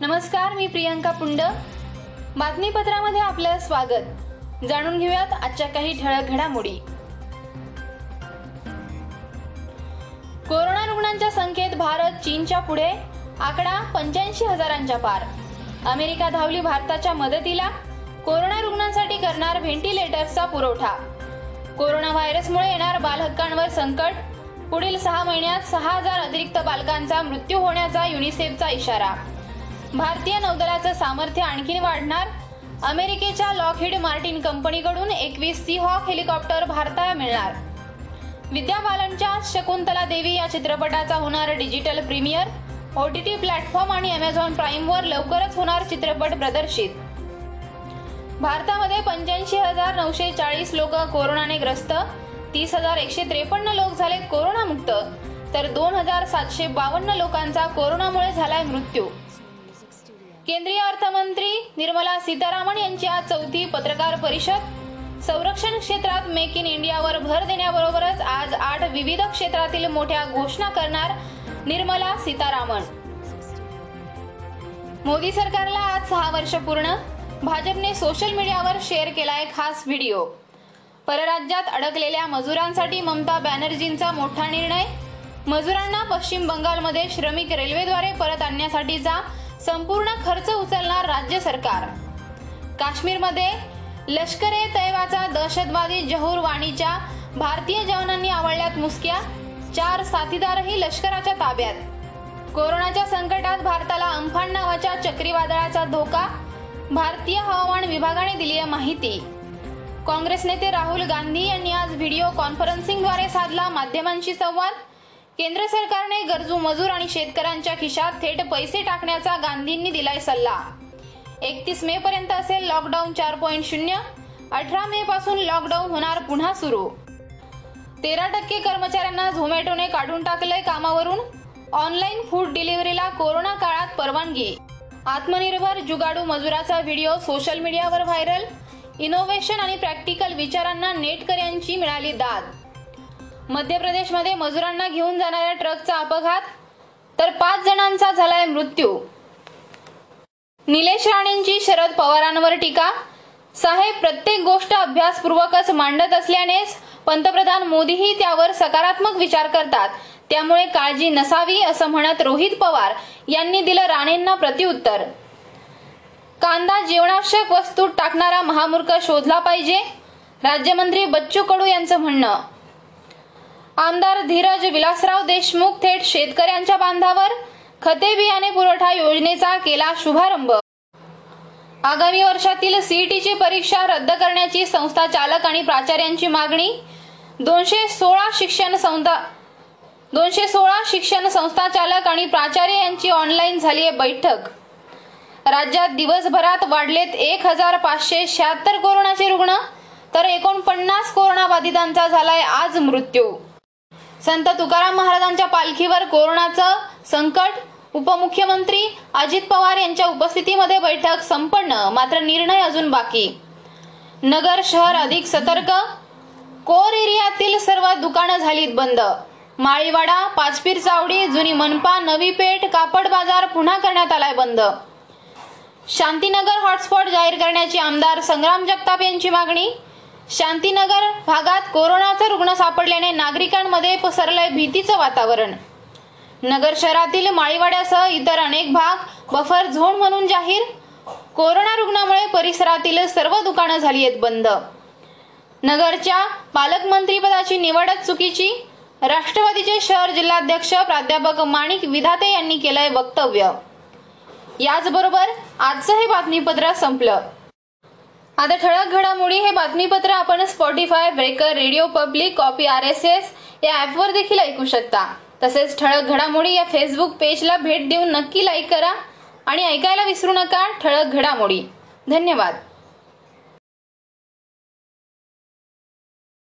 नमस्कार मी प्रियंका पुंड. बातमीपत्रामध्ये आपलं स्वागत. जाणून घेऊयात आजच्या काही ठळक घडामोडी. कोरोना रुग्णांच्या संख्येत भारत चीनच्या पुढे. आकडा पंच्याऐंशी हजारांच्या पार. अमेरिका धावली भारताच्या मदतीला. कोरोना रुग्णांसाठी करणार व्हेंटिलेटर्सचा पुरवठा. कोरोना व्हायरसमुळे येणार बालहक्कांवर संकट. पुढील सहा महिन्यात सहा हजार अतिरिक्त बालकांचा मृत्यू होण्याचा युनिसेफचा इशारा. भारतीय नौदलाचं सामर्थ्य आणखी वाढणार? अमेरिकेच्या लॉकहीड मार्टिन कंपनीकडून एकवीस सी हॉक हेलिकॉप्टर भारताला मिळणार? विद्या बालनच्या शकुंतला देवी या चित्रपटाचा होणार digital premiere? O T T platform आणि अमेझॉन प्राईमवर लवकरच होणार चित्रपट प्रदर्शित? भारतामध्ये पंच्याऐंशी हजार नऊशे चाळीस लोक कोरोनाने ग्रस्त तीस हजार एकशे त्रेपन्न लोक झालेत कोरोनामुक्त तर दोन हजार सातशे बावन्न लोकांचा कोरोनामुळे झालाय मृत्यू. केंद्रीय अर्थमंत्री निर्मला सीतारामन यांची आज चौथी पत्रकार परिषद. संरक्षण क्षेत्रात मेक इन इंडियावर भर देण्याबरोबरच आज आठ विविध क्षेत्रातील मोठ्या घोषणा करणार निर्मला सीतारामन. मोदी सरकारला आज सहा वर्ष पूर्ण. भाजपने सोशल मीडियावर शेअर केलाय खास व्हिडिओ. परराज्यात अडकलेल्या मजुरांसाठी ममता बॅनर्जींचा मोठा निर्णय. मजुरांना पश्चिम बंगालमध्ये श्रमिक रेल्वेद्वारे परत आणण्यासाठीचा संपूर्ण खर्च उचलणार राज्य सरकार. काश्मीरमध्ये लष्कर ए तैवाचा दहशतवादी जहूर वाणीच्या भारतीय जवानांनी आवळल्यात मुसक्या चार साथीदारही लष्कराच्या ताब्यात. कोरोनाच्या संकटात भारताला अम्फान नावाच्या चक्रीवादळाचा धोका भारतीय हवामान विभागाने दिली आहे माहिती. काँग्रेस नेते राहुल गांधी यांनी आज व्हिडिओ कॉन्फरन्सिंगद्वारे साधला माध्यमांशी संवाद. केंद्र सरकारने गरजू मजूर आणि शेतकऱ्यांच्या खिशात थेट पैसे टाकण्याचा गांधींनी दिलाय सल्ला. एकतीस मे पर्यंत असेल लॉकडाऊन चार पॉईंट शून्य. अठरा मे पासून लॉकडाऊन होणार पुन्हा सुरू. तेरा टक्के कर्मचाऱ्यांना झोमॅटोने काढून टाकलंय कामावरून. ऑनलाईन फूड डिलिव्हरीला कोरोना काळात परवानगी. आत्मनिर्भर जुगाडू मजुराचा व्हिडिओ सोशल मीडियावर व्हायरल इनोव्हेशन आणि प्रॅक्टिकल विचारांना नेटकऱ्यांची मिळाली दाद. मध्य प्रदेशमध्ये मजुरांना घेऊन जाणाऱ्या ट्रकचा अपघात तर पाच जणांचा झालाय मृत्यू. निलेश राणेंची शरद पवारांवर टीका. साहेब प्रत्येक गोष्ट अभ्यासपूर्वकच मांडत असल्यानेच पंतप्रधान मोदीही त्यावर सकारात्मक विचार करतात. त्यामुळे काळजी नसावी असं म्हणत रोहित पवार यांनी दिलं राणेंना प्रत्युत्तर. कांदा जीवनावश्यक वस्तूत टाकणारा महामूर्ख शोधला पाहिजे? राज्यमंत्री बच्चू कडू यांचं म्हणणं. आमदार धीरज विलासराव देशमुख थेट शेतकऱ्यांच्या बांधावर खते बियाणे पुरवठा योजनेचा केला शुभारंभ. आगामी वर्षातील सीईटीची परीक्षा रद्द करण्याची संस्था चालक आणि प्राचार्यांची मागणी दोनशे सोळा शिक्षण संस्था दोनशे सोळा शिक्षण संस्था चालक आणि प्राचार्य यांची ऑनलाईन झाली आहे बैठक. राज्यात दिवसभरात वाढलेत एक हजार पाचशे शहात्तर कोरोनाचे रुग्ण तर एकोणपन्नास कोरोनाबाधितांचा झालाय आज मृत्यू. संत तुकाराम महाराजांच्या पालखीवर कोरोनाचं संकट उपमुख्यमंत्री अजित पवार यांच्या उपस्थितीमध्ये बैठक संपन्न मात्र निर्णय अजून बाकी. नगर शहर अधिक सतर्क कोर एरियातील सर्व दुकानं झालीत बंद. माळीवाडा पाचपीर चावडी जुनी मनपा नवी पेठ कापड बाजार पुन्हा करण्यात आलाय बंद. शांतीनगर हॉटस्पॉट जाहीर करण्याची आमदार संग्राम जगताप यांची मागणी शांतीनगर भागात कोरोनाचा रुग्ण सापडल्याने नागरिकांमध्ये पसरलंय भीतीचं वातावरण. नगर शहरातील माळीवाड्यासह इतर अनेक भाग बफर झोन म्हणून जाहीर. कोरोना रुग्णामुळे परिसरातील सर्व दुकानं झाली आहेत बंद. नगरच्या पालकमंत्रीपदाची निवडच चुकीची. राष्ट्रवादीचे शहर जिल्हाध्यक्ष प्राध्यापक माणिक विधाते यांनी केलंय वक्तव्य. याचबरोबर आजचं हे बातमीपत्र संपलं. आता ठळक घडामोडी हे बातमीपत्र आपण स्पॉटीफाय ब्रेकर रेडिओ पब्लिक कॉपी आर एस एस या ऍपवर देखील ऐकू शकता. तसेच ठळक घडामोडी या फेसबुक पेजला भेट देऊन नक्की लाईक करा आणि ऐकायला विसरू नका ठळक घडामोडी. धन्यवाद.